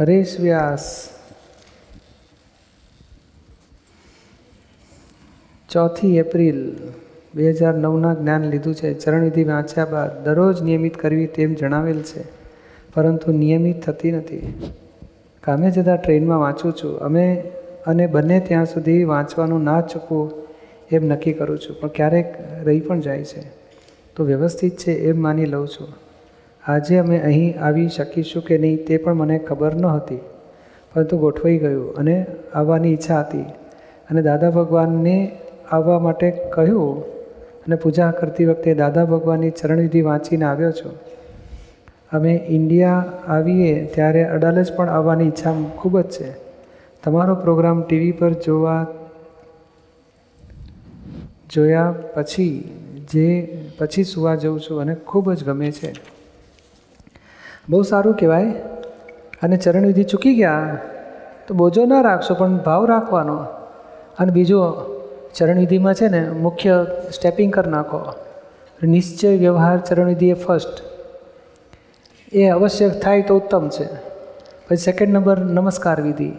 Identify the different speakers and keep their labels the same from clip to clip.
Speaker 1: હરેશ વ્યાસ ચોથી એપ્રિલ, બે હજાર નવના જ્ઞાન લીધું છે. ચરણવિધિ વાંચ્યા બાદ દરરોજ નિયમિત કરવી તેમ જણાવેલ છે. પરંતુ નિયમિત થતી નથી. કામે જતાં ટ્રેનમાં વાંચું છું. અમે અને બને ત્યાં સુધી વાંચવાનું ના ચૂકવું એમ નક્કી કરું છું. પણ ક્યારેક રહી પણ જાય છે. તો વ્યવસ્થિત છે એમ માની લઉં છું. આજે અમે અહીં આવી શકીશું કે નહીં તે પણ મને ખબર ન હતી પરંતુ ગોઠવાઈ ગયું અને આવવાની ઈચ્છા હતી. અને દાદા ભગવાનને આવવા માટે કહ્યું અને પૂજા કરતી વખતે દાદા ભગવાનની ચરણવિધિ વાંચીને આવ્યો છું. અમે ઇન્ડિયા આવીએ ત્યારે અડાલજ પણ આવવાની ઈચ્છા ખૂબ જ છે. તમારો પ્રોગ્રામ ટીવી પર જોવા જોયા પછી જે પછી સુવા જઉં છું અને ખૂબ જ ગમે છે. બહુ સારું કહેવાય. અને ચરણવિધિ ચૂકી ગયા તો બોજો ના રાખશો પણ ભાવ રાખવાનો. અને બીજો ચરણવિધિમાં છે ને મુખ્ય સ્ટેપિંગ કરી નાખો. નિશ્ચય વ્યવહાર ચરણવિધિ એ ફર્સ્ટ એ અવશ્ય થાય તો ઉત્તમ છે. પછી સેકન્ડ નંબર નમસ્કાર વિધિ.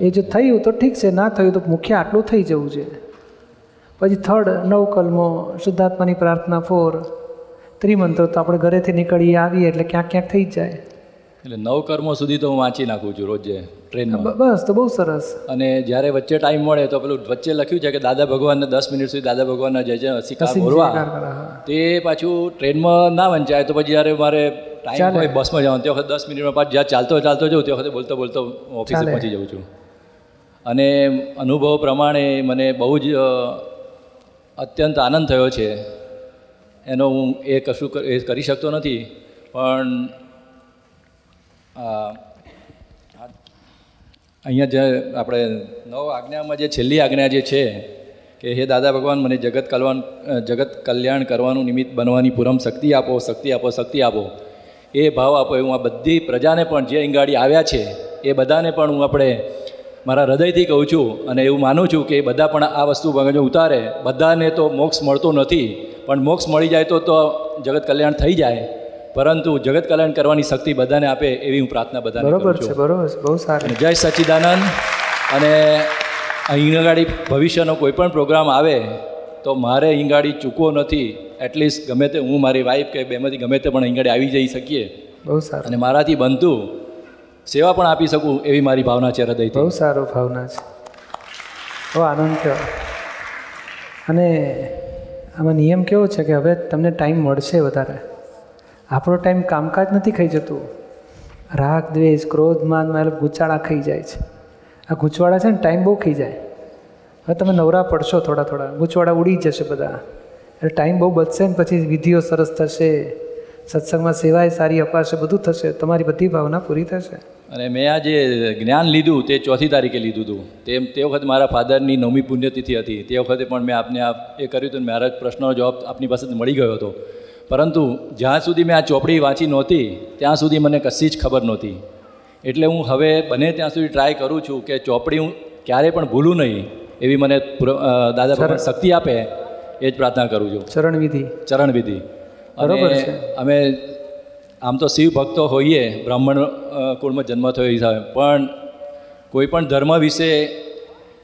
Speaker 1: એ જો થયું તો ઠીક છે ના થયું તો મુખ્ય આટલું થઈ જવું છે. પછી થર્ડ નવ કલમો શુદ્ધાત્માની પ્રાર્થના ફોર ત્રિમંત્ર તો આપણે ઘરેથી નીકળીએ આવીએ એટલે ક્યાંક ક્યાંક થઈ જાય.
Speaker 2: એટલે નવ કર્મો સુધી તો હું વાંચી નાખું છું રોજે ટ્રેનમાં.
Speaker 1: બસ તો બહુ સરસ.
Speaker 2: અને જ્યારે વચ્ચે ટાઈમ મળે તો પેલું વચ્ચે લખ્યું છે કે દાદા ભગવાનને દસ મિનિટ સુધી દાદા ભગવાનના જય જય
Speaker 1: શિકાર
Speaker 2: બોલવા. તે પાછું ટ્રેનમાં ના વંચાય તો પછી જ્યારે મારે ટાઈમ હોય બસમાં જવાનું તે વખતે દસ મિનિટમાં પાછું જ્યાં ચાલતો ચાલતો જઉં તે વખતે બોલતો બોલતો ઓફિસે. પહોંચી જાઉં છું. અને અનુભવ પ્રમાણે મને બહુ જ અત્યંત આનંદ થયો છે. એનો હું એ કશું એ કરી શકતો નથી, પણ અહીંયા જે આપણે નવ આજ્ઞામાં જે છેલ્લી આજ્ઞા જે છે કે હે દાદા ભગવાન, મને જગત કલ્યાણ જગત કલ્યાણ કરવાનું નિમિત્ત બનવાની પૂરમ શક્તિ આપો શક્તિ આપો શક્તિ આપો. એ ભાવ આપો એ હું આ બધી પ્રજાને પણ જે અંગાડી આવ્યા છે, એ બધાને પણ હું આપણે મારા હૃદયથી કહું છું અને એવું માનું છું કે બધા પણ આ વસ્તુ મગજમાં ઉતારે. બધાને તો મોક્ષ મળતો નથી પણ મોક્ષ મળી જાય તો તો જગત કલ્યાણ થઈ જાય. પરંતુ જગત કલ્યાણ કરવાની શક્તિ બધાને આપે એવી હું પ્રાર્થના બધાને
Speaker 1: બરોબર
Speaker 2: છે
Speaker 1: બરોબર બહુ સારું.
Speaker 2: જય સચ્ચિદાનંદ અને અહીં ગાડી ભવિષ્યનો કોઈ પણ પ્રોગ્રામ આવે તો મારે અહીં ગાડી ચૂકવો નથી. એટલીસ્ટ ગમે તે હું મારી વાઈફ કે બેમાંથી ગમે તે પણ અહીં ગાડી આવી જઈ શકીએ.
Speaker 1: બહુ સારું.
Speaker 2: અને મારાથી બનતું સેવા પણ આપી શકું એવી મારી ભાવના છે હૃદયથી.
Speaker 1: બહુ સારો ભાવના છે. બહુ આનંદ થયો. અને આમાં નિયમ કેવો છે કે હવે તમને ટાઈમ મળશે વધારે. આપણો ટાઈમ કામકાજ નથી ખાઈ જતું. રાગ, દ્વેષ, ક્રોધ, માન એટલે ગૂંચાળા ખાઈ જાય છે. આ ગૂંચવાડા છે ને ટાઈમ બહુ ખાઈ જાય. હવે તમે નવરા પડશો થોડા થોડા. ગૂંચવાડા ઉડી જશે બધા. એટલે ટાઈમ બહુ બચશે ને પછી વિધિઓ સરસ થશે. સત્સંગમાં સેવાય સારી અપાશે બધું થશે. તમારી બધી ભાવના પૂરી થશે.
Speaker 2: અને મેં આ જે જ્ઞાન લીધું તે ચોથી તારીખે લીધું હતું. તે તે વખત મારા ફાધરની નવમી પુણ્યતિથિ હતી. તે વખતે પણ મેં આપને આ એ કર્યું હતું મારા જ પ્રશ્નનો જવાબ આપની પાસે મળી ગયો હતો. પરંતુ જ્યાં સુધી મેં આ ચોપડી વાંચી નહોતી ત્યાં સુધી મને કશી જ ખબર નહોતી. એટલે હું હવે બને ત્યાં સુધી ટ્રાય કરું છું કે ચોપડી હું ક્યારેય પણ ભૂલું નહીં એવી મને દાદા શક્તિ આપે એ જ પ્રાર્થના કરું છું.
Speaker 1: ચરણ વિધિ
Speaker 2: ચરણ વિધિ
Speaker 1: બરોબર છે.
Speaker 2: અમે આમ તો શિવ ભક્તો હોઈએ બ્રાહ્મણ કુળમાં જન્મ થયો હિસાબે. પણ કોઈ પણ ધર્મ વિશે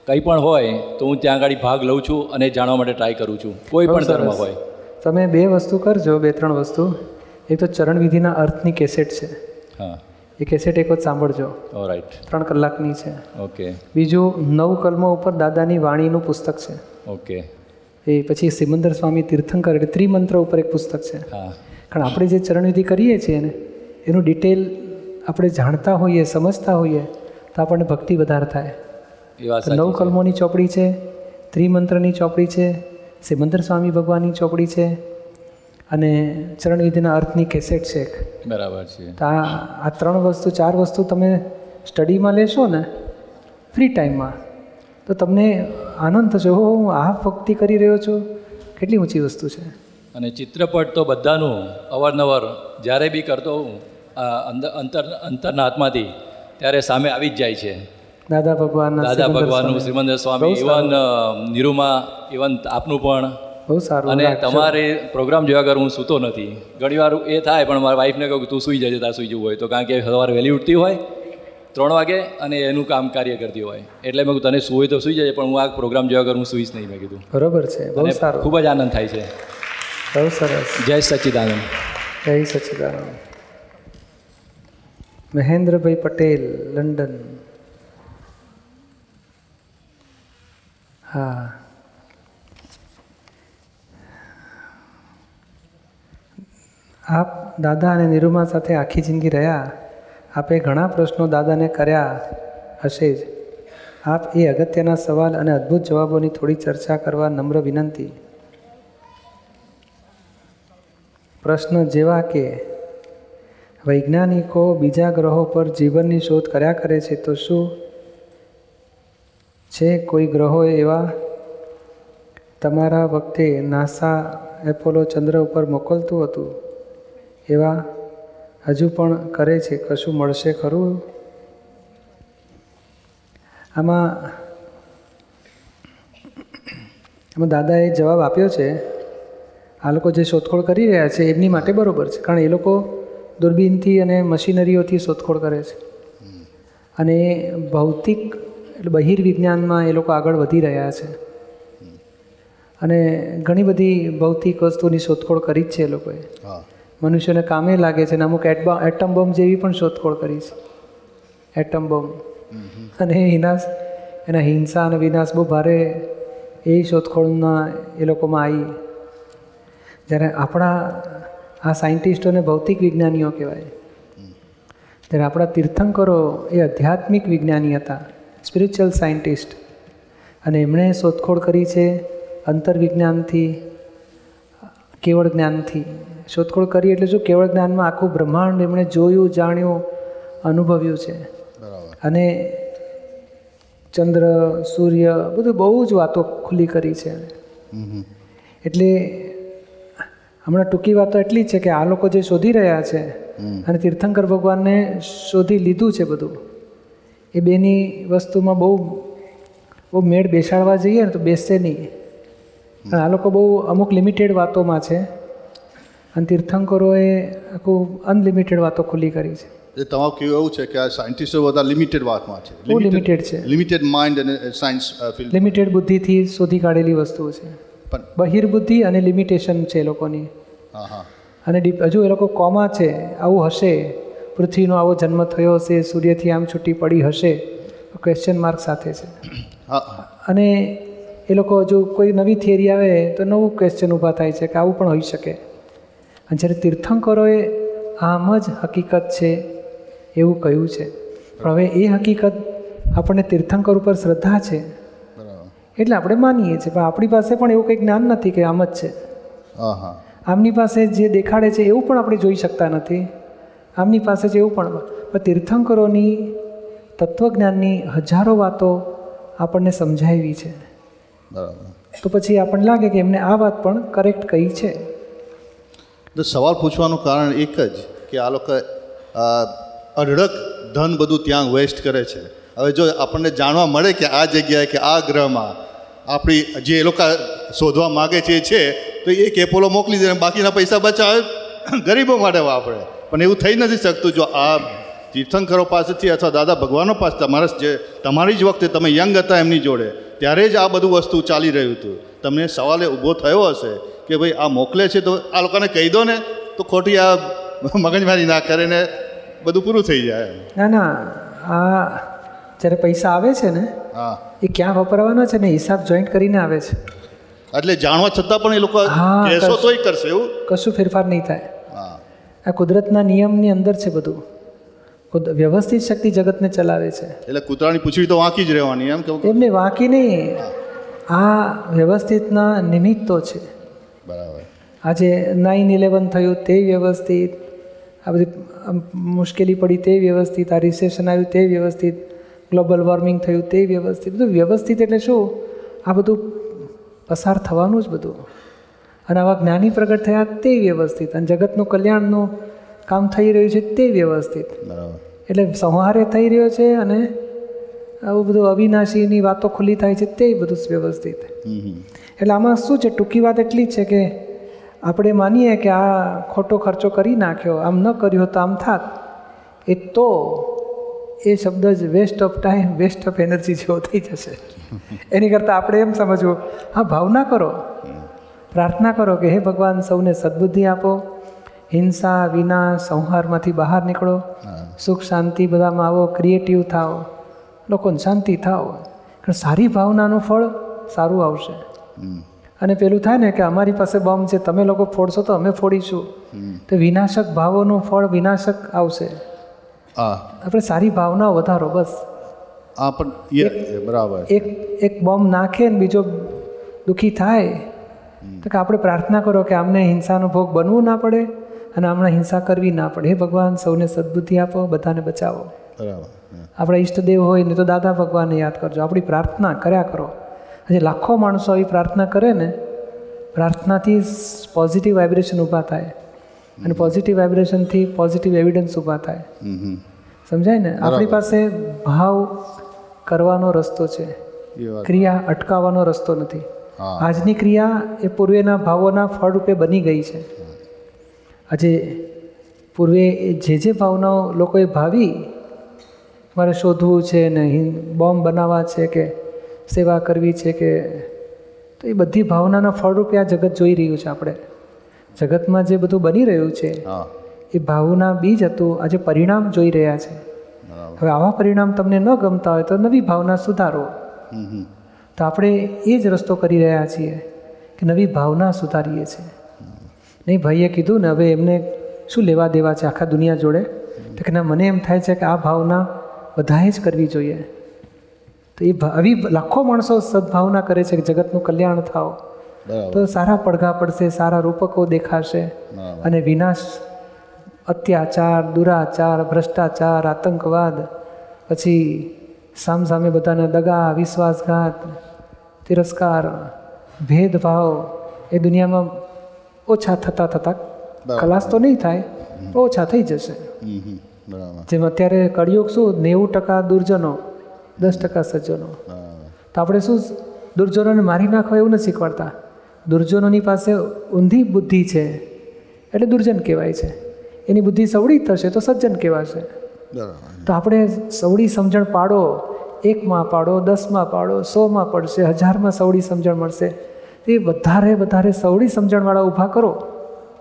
Speaker 2: કંઈ પણ હોય તો હું ત્યાં આગળ ભાગ લઉં છું અને જાણવા માટે ટ્રાય કરું છું. કોઈ પણ ધર્મ હોય.
Speaker 1: તમે બે વસ્તુ કરજો બે ત્રણ વસ્તુ. એક તો ચરણ વિધિના અર્થની કેસેટ છે.
Speaker 2: હા.
Speaker 1: એ કેસેટ એક વખત સાંભળજો.
Speaker 2: રાઈટ
Speaker 1: ત્રણ કલાકની છે.
Speaker 2: ઓકે
Speaker 1: બીજું નવ કલમો ઉપર દાદાની વાણીનું પુસ્તક છે.
Speaker 2: ઓકે
Speaker 1: એ પછી સિમંદર સ્વામી તીર્થંકર એટલે ત્રિમંત્ર ઉપર એક પુસ્તક છે. કારણ આપણે જે ચરણવિધિ કરીએ છીએ ને એનું ડિટેલ આપણે જાણતા હોઈએ સમજતા હોઈએ તો આપણને ભક્તિ વધારે થાય. નવ કલમોની ચોપડી છે ત્રિમંત્રની ચોપડી છે સિમંદર સ્વામી ભગવાનની ચોપડી છે અને ચરણવિધિના અર્થની કેસેટ છે
Speaker 2: બરાબર છે.
Speaker 1: તો આ આ ત્રણ વસ્તુ ચાર વસ્તુ તમે સ્ટડીમાં લેશો ને ફ્રી ટાઈમમાં તો તમને આનંદ થશે. હો હું આ ભક્તિ કરી રહ્યો છું. કેટલી ઊંચી વસ્તુ છે.
Speaker 2: અને ચિત્રપટ તો બધાનું અવારનવાર જ્યારે બી કરતો અંદર અંતર અંતરના આત્માથી ત્યારે સામે આવી જ જાય છે.
Speaker 1: દાદા ભગવાન
Speaker 2: દાદા ભગવાનનું. શ્રીમંદર સ્વામી. ઇવન નિરૂમા ઇવન આપનું પણ.
Speaker 1: બહુ સારું.
Speaker 2: અને તમારે પ્રોગ્રામ જોયા કર હું સૂતો નથી. ઘણીવાર એ થાય પણ મારા વાઈફને કહું કે તું સૂઈ જજે તાર સૂઈ જવું હોય તો. કારણ કે સવારે વહેલી ઉઠતી હોય ત્રણ વાગે અને એનું કામ કાર્ય કરતી હોય. એટલે મેં તને સુઈ તો સુઈ જાય પણ હું આ પ્રોગ્રામ જોયા કરું હું સુઈશ નહીં મેં કીધું.
Speaker 1: બરોબર છે બહુ સારું.
Speaker 2: ખૂબ જ આનંદ થાય છે.
Speaker 1: બહુ સરસ.
Speaker 2: જય સચ્ચિદાનંદ
Speaker 1: જય સચિદાનંદ. મહેન્દ્રભાઈ પટેલ લંડન. હા. આપ દાદા અને નિરૂમા સાથે આખી જિંદગી રહ્યા? આપે ઘણા પ્રશ્નો દાદાને કર્યા હશે જ. આપ એ અગત્યના સવાલ અને અદ્ભુત જવાબોની થોડી ચર્ચા કરવા નમ્ર વિનંતી. પ્રશ્ન જેવા કે, વૈજ્ઞાનિકો બીજા ગ્રહો પર જીવનની શોધ કર્યા કરે છે તો શું? છે કોઈ ગ્રહો એવા? તમારા વખતે નાસા એપોલો ચંદ્ર ઉપર મોકલતું હતું. એવા? હજુ પણ કરે છે, કશું મળશે ખરું? આમાં આમાં દાદાએ જવાબ આપ્યો છે, આ લોકો જે શોધખોળ કરી રહ્યા છે, એમની માટે બરાબર છે, કારણ એ લોકો દૂરબીનથી અને મશીનરીઓથી શોધખોળ કરે છે. અને ભૌતિક, એટલે બહિર્વિજ્ઞાનમાં એ લોકો આગળ વધી રહ્યા છે. અને ઘણી બધી ભૌતિક વસ્તુની શોધખોળ કરી જ છે એ લોકોએ. મનુષ્યને કામે લાગે છે અને અમુક એટમ બોમ્બ જેવી પણ શોધખોળ કરી છે. એટમ બોમ્બ અને એ વિનાશ એના હિંસા અને વિનાશ બહુ ભારે એ શોધખોળના એ લોકોમાં આવી. જ્યારે આપણા આ સાયન્ટિસ્ટોને ભૌતિક વિજ્ઞાનીઓ કહેવાય. ત્યારે આપણા તીર્થંકરો એ આધ્યાત્મિક વિજ્ઞાની હતા સ્પિરિચ્યુઅલ સાયન્ટિસ્ટ અને એમણે શોધખોળ કરી છે અંતર્વિજ્ઞાનથી કેવળ જ્ઞાનથી. શોધખોળ કરી એટલે શું? કેવળ જ્ઞાનમાં આખું બ્રહ્માંડ એમણે જોયું જાણ્યું અનુભવ્યું છે. અને ચંદ્ર સૂર્ય બધું બહુ જ વાતો ખુલ્લી કરી છે. એટલે હમણાં ટૂંકી વાતો એટલી જ છે કે આ લોકો જે શોધી રહ્યા છે અને તીર્થંકર ભગવાનને શોધી લીધું છે બધું એ બેની વસ્તુમાં બહુ બહુ મેળ બેસાડવા જઈએ ને તો બેસશે નહીં. અને આ લોકો બહુ અમુક લિમિટેડ વાતોમાં છે. અને તીર્થંકરોએ આખું અનલિમિટેડ વાતો ખુલ્લી કરી છે.
Speaker 3: એટલે તમારું કેવું એવું છે કે આ સાયન્ટિસ્ટો બધા લિમિટેડ વાતમાં છે.
Speaker 1: બહુ લિમિટેડ છે.
Speaker 3: લિમિટેડ માઇન્ડ અને સાયન્સ ફિલ્ડ
Speaker 1: લિમિટેડ બુદ્ધિથી શોધી કાઢેલી વસ્તુઓ છે.
Speaker 3: પણ
Speaker 1: બહિર્બુદ્ધિ અને લિમિટેશન છે એ લોકોની.
Speaker 3: હા હા.
Speaker 1: અને હજુ એ લોકો કોમા છે આવું હશે. પૃથ્વીનો આવો જન્મ થયો હશે સૂર્યથી આમ છૂટી પડી હશે ક્વેશ્ચન માર્ક સાથે છે. અને એ લોકો હજુ કોઈ નવી થિયરી આવે તો નવું ક્વેશ્ચન ઊભા થાય છે કે આવું પણ હોઈ શકે. અને જ્યારે તીર્થંકરોએ આમ જ હકીકત છે એવું કહ્યું છે. પણ હવે એ હકીકત આપણને તીર્થંકર ઉપર શ્રદ્ધા છે. એટલે આપણે માનીએ છીએ. પણ આપણી પાસે પણ એવું કંઈ જ્ઞાન નથી કે આમ જ છે. આમની પાસે જે દેખાડે છે એવું પણ આપણે જોઈ શકતા નથી. આમની પાસે છે એવું પણ. તીર્થંકરોની તત્વજ્ઞાનની હજારો વાતો આપણને સમજાવી છે. તો પછી આપણને લાગે કે એમને આ વાત પણ કરેક્ટ કહી છે.
Speaker 3: તો સવાલ પૂછવાનું કારણ એક જ કે આ લોકો અઢળક ધન બધું ત્યાં વેસ્ટ કરે છે. હવે જો આપણને જાણવા મળે કે આ જગ્યાએ કે આ ગ્રહમાં આપણી જે એ લોકો શોધવા માગે છે એ છે તો એ કેપોલો મોકલી દે બાકીના પૈસા બચાવે. ગરીબો માટે વાપરે. પણ એવું થઈ નથી શકતું જો આ તીર્થંકરો પાસેથી અથવા દાદા ભગવાનો પાસે તમારા જે તમારી જ વખતે તમે યંગ હતા એમની જોડે ત્યારે જ આ બધું વસ્તુ ચાલી રહ્યું હતું. તમને સવાલ એ ઊભો થયો હશે કે ભાઈ આ મોકલે છે તો આ લોકોને કહી દો ને તો ખોટી આ મગજમારી ના કરે ને બધું પૂરું થઈ જાય
Speaker 1: ના ના આ જ્યારે પૈસા આવે છે ને
Speaker 3: હા.
Speaker 1: એ ક્યાં વપરાવાના છે ને હિસાબ જોઈન્ટ કરીને આવે છે.
Speaker 3: એટલે જાણવા છતાં પણ એ લોકો કહેશો
Speaker 1: કરશે.
Speaker 3: તોય કરશે એવું?
Speaker 1: કશું ફેરફાર નહીં થાય.
Speaker 3: હા.
Speaker 1: આ કુદરતના નિયમની અંદર છે બધું. વ્યવસ્થિત શક્તિ જગતને ચલાવે છે.
Speaker 3: એટલે કૂતરાની પૂછડી તો વાંકી જ રહેવાની એમ કે
Speaker 1: એમને વાંકી નહીં. આ વ્યવસ્થિતના નિમિત્તો છે.
Speaker 3: બરાબર.
Speaker 1: આજે નાઇન ઇલેવન થયું તે વ્યવસ્થિત. આ બધી મુશ્કેલી પડી તે વ્યવસ્થિત. આ રિસેશન આવ્યું તે વ્યવસ્થિત. ગ્લોબલ વોર્મિંગ થયું તે વ્યવસ્થિત. બધું વ્યવસ્થિત એટલે શું? આ બધું પસાર થવાનું જ બધું. અને આવા જ્ઞાની પ્રગટ થયા તે વ્યવસ્થિત. અને જગતનું કલ્યાણનું કામ થઈ રહ્યું છે તે વ્યવસ્થિત. એટલે સંહારે થઈ રહ્યો છે અને આવું બધું અવિનાશીની વાતો ખુલ્લી થાય છે તે બધું વ્યવસ્થિત. એટલે આમાં શું છે? ટૂંકી વાત એટલી જ છે કે આપણે માનીએ કે આ ખોટો ખર્ચો કરી નાખ્યો આમ ન કર્યો તો આમ થાત. એ તો એ શબ્દ જ waste of time waste of energy જેવો થઈ જશે. એની કરતાં આપણે એમ સમજવું હા ભાવના કરો. પ્રાર્થના કરો કે હે ભગવાન સૌને સદબુદ્ધિ આપો. હિંસા વિના સંહારમાંથી બહાર નીકળો. સુખ શાંતિ બધામાં આવો ક્રિએટિવ થાઓ. લોકોને શાંતિ થાઓ. કારણ સારી ભાવનાનું ફળ સારું આવશે. અને પેલું થાય ને કે અમારી પાસે બોમ્બ છે તમે લોકો ફોડશો તો અમે ફોડીશું. તો વિનાશક ભાવોનું ફળ વિનાશક આવશે. આપણે સારી ભાવનાઓ વધારો બસ.
Speaker 3: હા પણ બરાબર.
Speaker 1: એક એક બોમ્બ નાખે ને બીજો દુઃખી થાય. તો કે આપણે પ્રાર્થના કરો કે આમને હિંસાનો ભોગ બનવું ના પડે. અને હમણાં હિંસા કરવી ના પડે. હે ભગવાન સૌને સદબુદ્ધિ આપો બધાને બચાવો.
Speaker 3: બરાબર.
Speaker 1: આપણા ઈષ્ટદેવ હોય ને તો દાદા ભગવાનને યાદ કરજો. આપણી પ્રાર્થના કર્યા કરો. હજી લાખો માણસો આવી પ્રાર્થના કરે ને પ્રાર્થનાથી પોઝિટિવ વાઇબ્રેશન ઊભા થાય. અને પોઝિટિવ વાઇબ્રેશનથી પોઝિટિવ એવિડન્સ ઊભા થાય. સમજાય ને? આપણી પાસે ભાવ કરવાનો રસ્તો છે. ક્રિયા અટકાવવાનો રસ્તો નથી. આજની ક્રિયા એ પૂર્વેના ભાવોના ફળરૂપે બની ગઈ છે. આજે પૂર્વે એ જે જે ભાવનાઓ લોકોએ ભાવી મારે શોધવું છે ને બોમ્બ બનાવવા છે કે સેવા કરવી છે કે તો એ બધી ભાવનાના ફળરૂપે આ જગત જોઈ રહ્યું છે આપણે. જગતમાં જે બધું બની રહ્યું છે એ ભાવના બીજ હતું આજે પરિણામ જોઈ રહ્યા છે. હવે આવા પરિણામ તમને ન ગમતા હોય તો નવી ભાવના સુધારો. તો આપણે એ જ રસ્તો કરી રહ્યા છીએ કે નવી ભાવના સુધારીએ છીએ. નહીં ભાઈએ કીધું ને હવે એમને શું લેવા દેવા છે આખા દુનિયા જોડે? તો કે ના મને એમ થાય છે કે આ ભાવના બધાએ જ કરવી જોઈએ. તો એ આવી લાખો માણસો સદભાવના કરે છે કે જગતનું કલ્યાણ થાવ તો સારા પડઘા પડશે સારા રૂપકો દેખાશે અને વિનાશ અત્યાચાર દુરાચાર ભ્રષ્ટાચાર આતંકવાદ પછી સામસામે બધાને દગા વિશ્વાસઘાત તિરસ્કાર ભેદભાવ એ દુનિયામાં ઓછા થતાં થતાં ખલાસ તો નહીં થાય ઓછા થઈ જશે. જેમ અત્યારે કળિયુગ શું નેવું ટકા દુર્જનો દસ ટકા સજ્જનો. તો આપણે શું દુર્જનોને મારી નાખવા એવું નથી શીખવાડતા દુર્જનોની પાસે ઊંધી બુદ્ધિ છે એટલે દુર્જન કહેવાય છે. એની બુદ્ધિ સવડી થશે તો સજ્જન કહેવાશે. તો આપણે સવડી સમજણ પાડો એકમાં પાડો દસમાં પાડો સોમાં પડશે હજારમાં સવડી સમજણ મળશે. એ વધારે વધારે સવડી સમજણવાળા ઊભા કરો.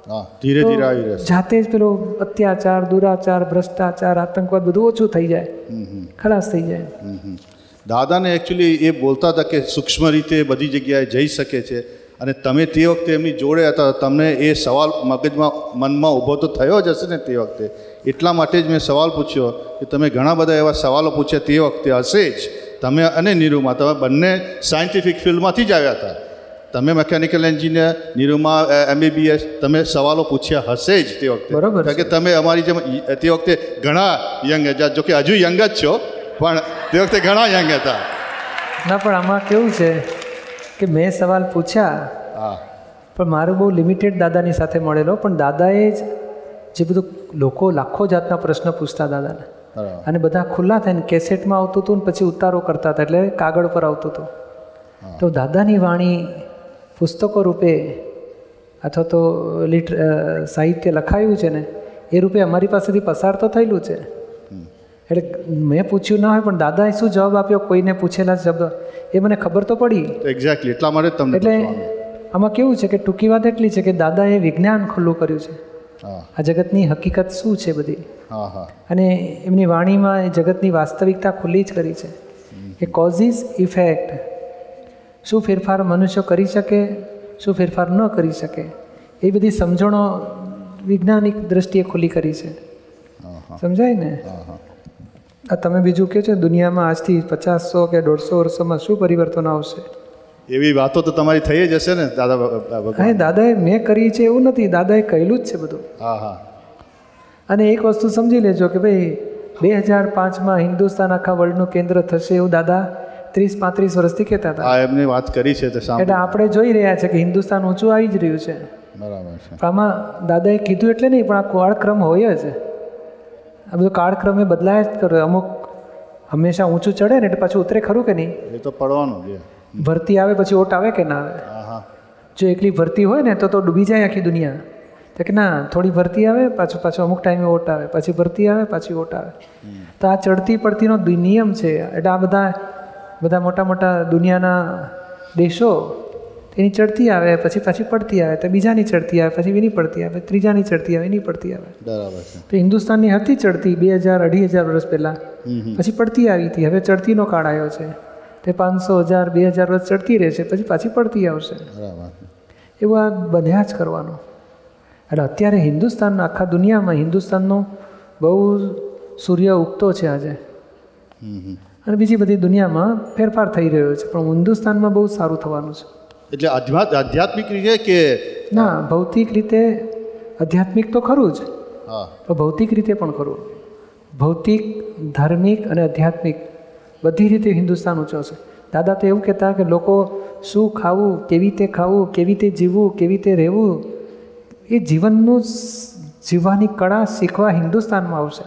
Speaker 3: હા ધીરે ધીરે આવી રહેશે.
Speaker 1: જાતે જ પેલો અત્યાચાર દુરાચાર ભ્રષ્ટાચાર આતંકવાદ બધું ઓછું થઈ જાય. ખલાસ થઈ જાય.
Speaker 3: દાદાને એકચ્યુઅલી એ બોલતા હતા કે સૂક્ષ્મ રીતે બધી જગ્યાએ જઈ શકે છે અને તમે તે વખતે એમની જોડે હતા તમને એ સવાલ મગજમાં મનમાં ઊભો તો થયો જ હશે ને તે વખતે? એટલા માટે જ મેં સવાલ પૂછ્યો કે તમે ઘણા બધા એવા સવાલો પૂછ્યા તે વખતે હશે જ. તમે અને નીરુમાં તમે બંને સાયન્ટિફિક ફિલ્ડમાંથી જ આવ્યા હતા. તમે મેકેનિકલ એન્જિનિયર નિરૂમા એમબીબીએસ તમે સવાલો પૂછ્યા હશે જ તે વખતે.
Speaker 1: બરાબર
Speaker 3: કારણ કે તમે અમારી જેમ તે વખતે ઘણા યંગ હતા. જોકે હજુ યંગ જ છો પણ તે વખતે ઘણા યંગ હતા.
Speaker 1: ના પણ આમાં કેવું છે કે મેં સવાલ પૂછ્યા
Speaker 3: હા.
Speaker 1: પણ મારું બહુ લિમિટેડ દાદાની સાથે મળેલો પણ દાદાએ જ જે બધું લોકો લાખો જાતના પ્રશ્ન પૂછતા દાદાને. અને બધા ખુલ્લા થઈને કેસેટમાં આવતું હતું ને પછી ઉતારો કરતા હતા એટલે કાગળ પર આવતું હતું. તો દાદાની વાણી પુસ્તકો રૂપે અથવા તો લિટ સાહિત્ય લખાયું છે ને એ રૂપે અમારી પાસેથી પસાર તો થયેલું છે. એટલે મેં પૂછ્યું ના હોય પણ દાદાએ શું જવાબ આપ્યો કોઈને પૂછેલા શબ્દ એ મને ખબર તો પડી.
Speaker 3: એક્ઝેક્ટલી એટલા માટે તમને
Speaker 1: એટલે આમાં કેવું છે કે ટૂંકી વાત એટલી છે કે દાદાએ વિજ્ઞાન ખુલ્લું કર્યું છે. આ જગતની હકીકત શું છે બધી? અને એમની વાણીમાં એ જગતની વાસ્તવિકતા ખુલ્લી જ કરી છે. કે કોઝિસ ઇફેક્ટ શું ફેરફાર મનુષ્ય કરી શકે? શું ફેરફાર ન કરી શકે? એ બધી સમજણો વૈજ્ઞાનિક દ્રષ્ટિએ ખુલ્લી કરી છે. સમજાય ને? આ તમે બીજું કહો છો દુનિયામાં આજથી પચાસસો કે દોઢસો વર્ષોમાં શું પરિવર્તન આવશે?
Speaker 3: એવી વાતો તો તમારી થઈ જ હશે ને દાદા
Speaker 1: હા દાદાએ મેં કરી છે એવું નથી દાદાએ કહેલું જ છે બધું.
Speaker 3: હા હા.
Speaker 1: અને એક વસ્તુ સમજી લેજો કે ભાઈ બે હજાર પાંચમાં હિન્દુસ્તાન આખા વર્લ્ડનું કેન્દ્ર થશે એવું દાદા? ત્રીસ પાંત્રીસ વર્ષથી કહેતા હતા.
Speaker 3: એમની વાત કરી છે
Speaker 1: એટલે આપણે જોઈ રહ્યા છે કે હિન્દુસ્તાન ઊંચું આવી જ રહ્યું છે.
Speaker 3: બરાબર છે.
Speaker 1: આમાં દાદાએ કીધું એટલે નહીં પણ આ કાળક્રમ હોય જ. આ બધો કાળક્રમ એ બદલાય જ કરે અમુક હંમેશા ઊંચું ચડે ને એટલે પાછું ઉતરે ખરું કે નહીં?
Speaker 3: એ તો પડવાનું છે
Speaker 1: ભરતી આવે પછી ઓટ આવે કે ના આવે? જો એકલી ભરતી હોય ને તો તો ડૂબી જાય આખી દુનિયા. તો કે ના થોડી ભરતી આવે પાછું પાછું અમુક ટાઈમે ઓટ આવે. પછી ભરતી આવે પાછી ઓટ આવે. તો આ ચડતી પડતીનો નિયમ છે. એટલે આ બધા બધા મોટા મોટા દુનિયાના દેશો એની ચડતી આવે પછી પાછી પડતી આવે તો બીજાની ચડતી આવે પછી એની પડતી આવે ત્રીજાની ચડતી આવે એની પડતી આવે.
Speaker 3: બરાબર છે.
Speaker 1: તો હિન્દુસ્તાનની હતી ચડતી બે હજાર અઢી હજાર વર્ષ પહેલાં. પછી પડતી આવી હતી હવે ચડતીનો કાળ આવ્યો છે. તે પાંચસો હજાર બે હજાર વર્ષ ચડતી રહેશે પછી પાછી પડતી આવશે. એવું આ બન્યા જ કરવાનું. એટલે અત્યારે હિન્દુસ્તાન આખા દુનિયામાં હિન્દુસ્તાનનો બહુ સૂર્ય ઉગતો છે આજે. અને બીજી બધી દુનિયામાં ફેરફાર થઈ રહ્યો છે પણ હિન્દુસ્તાનમાં બહુ સારું થવાનું છે.
Speaker 3: એટલે આધ્યાત્મિક રીતે કે
Speaker 1: ના ભૌતિક રીતે આધ્યાત્મિક તો ખરું જ
Speaker 3: હા.
Speaker 1: પણ ભૌતિક રીતે પણ ખરું. ભૌતિક ધાર્મિક અને આધ્યાત્મિક બધી રીતે હિન્દુસ્તાન ઊંચો દાદા તો એવું કહેતા કે લોકો શું ખાવું કેવી રીતે ખાવું કેવી રીતે જીવવું કેવી રીતે રહેવું એ જીવનનું જીવવાની કળા શીખવા હિન્દુસ્તાનમાં આવશે.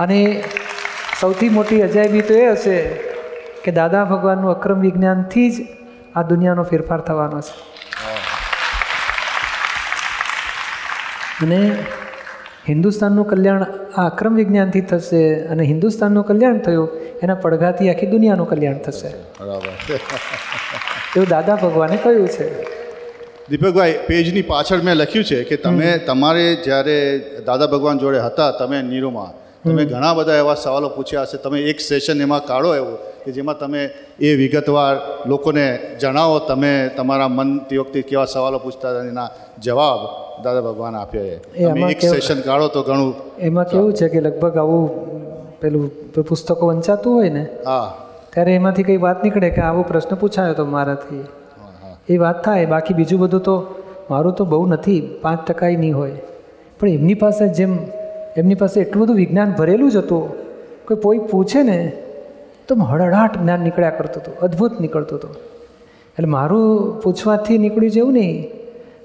Speaker 1: અને સૌથી મોટી અજાયબી તો એ હશે કે દાદા ભગવાનનું અક્રમ વિજ્ઞાનથી જ આ દુનિયાનો ફેરફાર થવાનો છે. અને હિન્દુસ્તાનનું કલ્યાણ આ અક્રમ વિજ્ઞાનથી થશે અને હિન્દુસ્તાનનું કલ્યાણ થયું એના પડઘાથી આખી દુનિયાનું કલ્યાણ થશે. એવું દાદા ભગવાને કહ્યું છે.
Speaker 3: દીપકભાઈ પેજની પાછળ મેં લખ્યું છે કે તમે તમારે જ્યારે દાદા ભગવાન જોડે હતા તમે નીરુમાં. તમે ઘણા બધા એવા સવાલો પૂછ્યા હશે. તમે એક સેશન એમાં કાઢો એવો કે જેમાં તમે એ વિગતવાર લોકોને જણાવો. તમે તમારા મન તે વખતે કેવા સવાલો પૂછતા હતા એના જવાબ દાદા ભગવાન આપ્યા એક સેશન કાઢો તો ઘણું
Speaker 1: એમાં કેવું છે કે લગભગ આવું પેલું પુસ્તકો વંચાતું હોય ને
Speaker 3: હા.
Speaker 1: ત્યારે એમાંથી કંઈ વાત નીકળે કે આવો પ્રશ્ન પૂછાયો તો મારાથી. એ વાત થાય. બાકી બીજું બધું તો મારું તો બહુ નથી. પાંચ ટકાય નહીં હોય. પણ એમની પાસે જેમ એમની પાસે એટલું બધું વિજ્ઞાન ભરેલું જ હતું કોઈ કોઈ પૂછે ને તો હળહળાટ જ્ઞાન નીકળ્યા કરતું હતું અદ્ભુત નીકળતું હતું. એટલે મારું પૂછવાથી નીકળ્યું જેવું નહીં.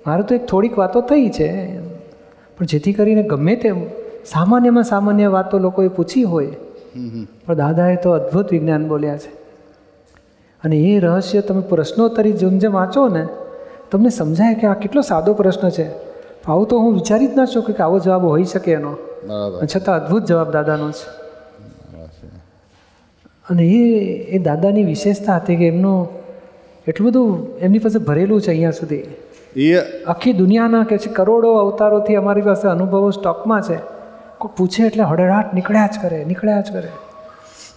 Speaker 1: મારું તો એક થોડીક વાતો થઈ છે. પણ જેથી કરીને ગમે તેમ સામાન્યમાં સામાન્ય વાતો લોકોએ પૂછી હોય. પણ દાદાએ તો અદ્ભુત વિજ્ઞાન બોલ્યા છે. અને એ રહસ્ય તમે પ્રશ્નોત્તરી જેમ જેમ વાંચો ને તમને સમજાય કે આ કેટલો સાદો પ્રશ્ન છે. આવું તો હું વિચારી જ ના શકું કે આવો જવાબ હોઈ શકે એનો. છતાં અદ્ભુત જવાબ દાદાનો છે. અને એ એ દાદાની વિશેષતા હતી કે એમનું એટલું બધું એમની પાસે ભરેલું છે અહીંયા સુધી.
Speaker 3: એ
Speaker 1: આખી દુનિયાના કે છે કરોડો અવતારોથી અમારી પાસે અનુભવો સ્ટોકમાં છે. કોઈ પૂછે એટલે હડડાટ નીકળ્યા જ કરે નીકળ્યા જ કરે.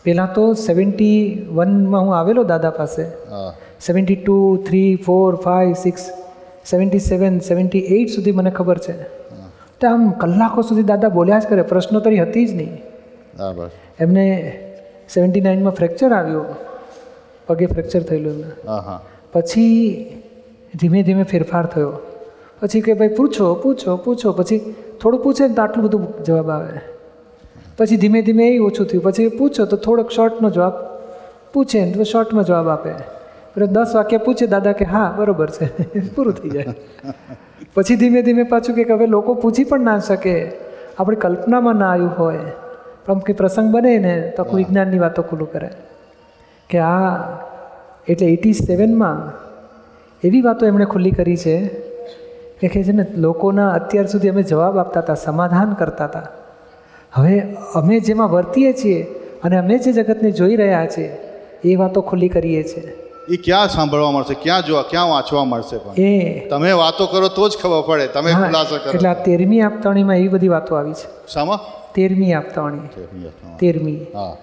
Speaker 1: પહેલાં તો સેવન્ટી વનમાં હું આવેલો દાદા પાસે. Seventy two three four five six seventy seven seventy eight સુધી મને ખબર છે. તો આમ કલાકો સુધી દાદા બોલ્યા જ કરે પ્રશ્નોત્તરી હતી જ નહીં.
Speaker 3: બરાબર
Speaker 1: એમને સેવન્ટી નાઇનમાં ફ્રેક્ચર આવ્યું પગે ફ્રેક્ચર થયેલું એમને. પછી ધીમે ધીમે ફેરફાર થયો. પછી કે ભાઈ પૂછો પૂછો પૂછો પછી થોડું પૂછે ને તો આટલું બધું જવાબ આવે. પછી ધીમે ધીમે એ ઓછું થયું. પછી પૂછો તો થોડોક શોર્ટનો જવાબ પૂછે ને તો શોર્ટમાં જવાબ આપે. દસ વાક્ય પૂછે દાદા કે હા બરોબર છે. પૂરું થઈ જાય. પછી ધીમે ધીમે પાછું કે હવે લોકો પૂછી પણ ના શકે. આપણી કલ્પનામાં ના આવ્યું હોય. પણ કંઈ પ્રસંગ બને ને તો આખું વિજ્ઞાનની વાતો ખુલ્લું કરે. કે આ એટલે એટી સેવનમાં એવી વાતો એમણે ખુલ્લી કરી છે કે કે છે ને લોકોના અત્યાર સુધી અમે જવાબ આપતા હતા સમાધાન કરતા હતા. હવે અમે જેમાં વર્તીએ છીએ અને અમે જે જગતને જોઈ રહ્યા છીએ એ વાતો ખુલ્લી કરીએ છીએ.
Speaker 3: એ ક્યાં સાંભળવા મળશે? ક્યાં જોવા ક્યાં વાંચવા મળશે પણ?
Speaker 1: એ.
Speaker 3: તમે વાતો કરો તો જ ખબર પડે. તમે ખુલાસો કરો.
Speaker 1: એટલે આ તેરમી આપતાણીમાં એવી બધી વાતો આવી છે.
Speaker 3: શામાં?
Speaker 1: તેરમી આપતાણી તેરમી
Speaker 3: હા.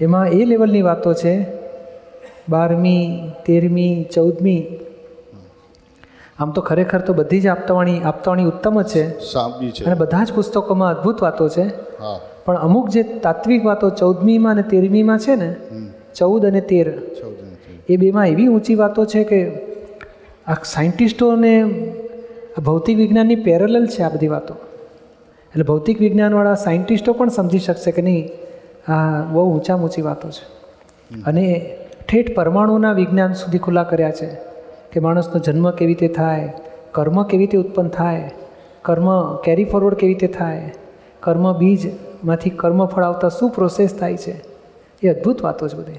Speaker 1: એમાં એ લેવલની વાતો છે બારમી તેરમી ચૌદમી. આમ તો ખરેખર તો બધી જ આપતાવાણી આપતાવાણી ઉત્તમ જ છે. અને બધા જ પુસ્તકોમાં અદ્ભુત વાતો છે. પણ અમુક જે તાત્વિક વાતો ચૌદમીમાં અને તેરમીમાં છે ને ચૌદ અને તેર.
Speaker 3: ચૌદ.
Speaker 1: એ બેમાં એવી ઊંચી વાતો છે કે આ સાયન્ટિસ્ટોને ભૌતિક વિજ્ઞાનની પેરેલલ છે આ બધી વાતો. એટલે ભૌતિક વિજ્ઞાનવાળા સાયન્ટિસ્ટો પણ સમજી શકશે કે નહીં, આ બહુ ઊંચામાં ઊંચી વાતો છે. અને ઠેઠ પરમાણુના વિજ્ઞાન સુધી ખુલ્લા કર્યા છે કે માણસનો જન્મ કેવી રીતે થાય, કર્મ કેવી રીતે ઉત્પન્ન થાય, કર્મ કેરી ફોરવર્ડ કેવી રીતે થાય, કર્મ બીજમાંથી કર્મ ફળ આવતા શું પ્રોસેસ થાય છે, એ અદ્ભુત વાતો છે બધી.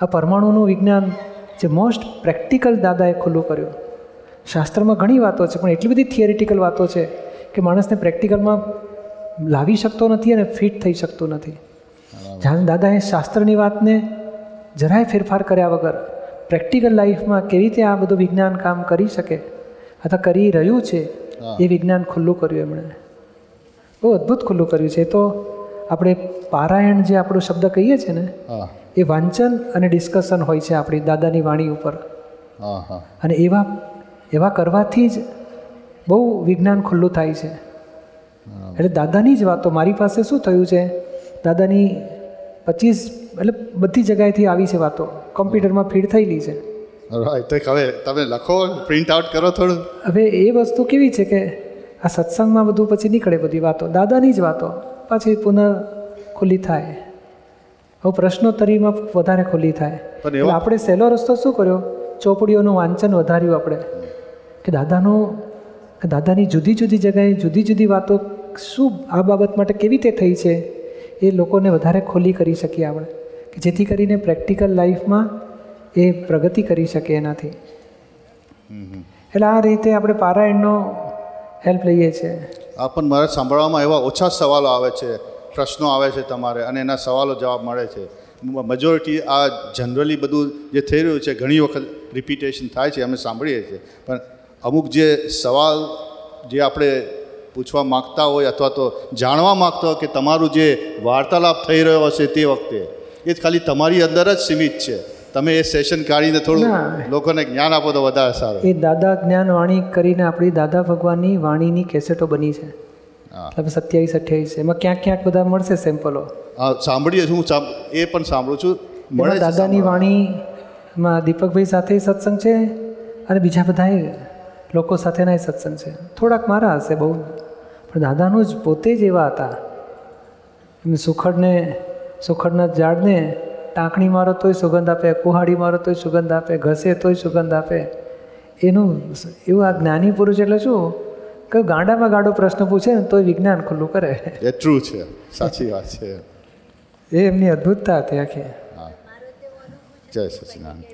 Speaker 1: આ પરમાણુનું વિજ્ઞાન જે મોસ્ટ પ્રેક્ટિકલ દાદાએ ખુલ્લું કર્યું. શાસ્ત્રમાં ઘણી વાતો છે પણ એટલી બધી થિયરિટિકલ વાતો છે કે માણસને પ્રેક્ટિકલમાં લાવી શકતો નથી અને ફિટ થઈ શકતો નથી. જાણે દાદાએ શાસ્ત્રની વાતને જરાય ફેરફાર કર્યા વગર પ્રેક્ટિકલ લાઈફમાં કેવી રીતે આ બધું વિજ્ઞાન કામ કરી શકે અથવા કરી રહ્યું છે એ વિજ્ઞાન ખુલ્લું કર્યું એમણે. બહુ અદ્ભુત ખુલ્લું કર્યું છે. એ તો આપણે પારાયણ જે આપણો શબ્દ કહીએ છીએ ને એ વાંચન અને ડિસ્કશન હોય છે આપણી દાદાની વાણી ઉપર. અને એવા એવા કરવાથી જ બહુ વિજ્ઞાન ખુલ્લું થાય છે. એટલે દાદાની જ વાતો મારી પાસે શું થયું છે? દાદાની પચીસ એટલે બધી જગ્યાએથી આવી છે વાતો. કમ્પ્યુટરમાં ફીડ થયેલી છે.
Speaker 3: રાઈટ હવે તમે લખો પ્રિન્ટ આઉટ કરો થોડું.
Speaker 1: હવે એ વસ્તુ કેવી છે કે આ સત્સંગમાં બધું પછી નીકળે બધી વાતો. દાદાની જ વાતો. પાછી પુનઃ ખુલ્લી થાય. હવે પ્રશ્નોત્તરીમાં વધારે ખુલ્લી થાય. એટલે આપણે સહેલો રસ્તો શું કર્યો? ચોપડીઓનું વાંચન વધાર્યું આપણે. કે દાદાનું કે દાદાની જુદી જુદી જગ્યાએ જુદી જુદી વાતો શું આ બાબત માટે કેવી રીતે થઈ છે? એ લોકોને વધારે ખોલી કરી શકીએ આપણે. કે જેથી કરીને પ્રેક્ટિકલ લાઈફમાં એ પ્રગતિ કરી શકે એનાથી. એટલે આ રીતે આપણે પારાયણનો હેલ્પ લઈએ છીએ.
Speaker 3: આ પણ મારે સાંભળવામાં એવા ઓછા સવાલો આવે છે. પ્રશ્નો આવે છે તમારે અને એના સવાલો જવાબ મળે છે. મજોરિટી આ જનરલી બધું જે થઈ રહ્યું છે ઘણી વખત રિપીટેશન થાય છે અમે સાંભળીએ છીએ. પણ અમુક જે સવાલ જે આપણે પૂછવા માગતા હોય અથવા તો જાણવા માગતા હોય કે તમારું જે વાર્તાલાપ થઈ રહ્યો હશે તે વખતે એ ખાલી તમારી અંદર જ સીમિત છે. તમે એ સેશન કાઢીને થોડું. લોકોને જ્ઞાન આપો તો વધારે સારું.
Speaker 1: એ દાદા જ્ઞાન વાણી કરીને આપણી દાદા ભગવાનની વાણીની કેસેટો બની છે.
Speaker 3: હા.
Speaker 1: સત્યાવીસ અઠ્યાવીસ એમાં ક્યાંક ક્યાંક બધા મળશે સેમ્પલો
Speaker 3: હા સાંભળીએ છું હું સાંભ- એ પણ સાંભળું છું. મળે
Speaker 1: દાદાની વાણીમાં દીપકભાઈ સાથે સત્સંગ છે અને બીજા બધાએ લોકો સાથેના એ સત્સંગ છે. થોડાક મારા હશે બહુ પણ દાદાનું જ પોતે જ એવા હતા. એમ સુખડને સુખડના ઝાડને ટાંકણી મારો તોય સુગંધ આપે કુહાડી મારો તોય સુગંધ આપે ઘસે તોય સુગંધ આપે. એનું એવું આ જ્ઞાની પુરુષ એટલે શું? કે ગાંડામાં ગાંડો પ્રશ્ન પૂછે ને તોય વિજ્ઞાન ખુલ્લું કરે.
Speaker 3: એ ટ્રુ છે. સાચી વાત છે.
Speaker 1: એ એમની અદ્ભુતતા હતી આખી.
Speaker 3: જય સચિદાનંદ.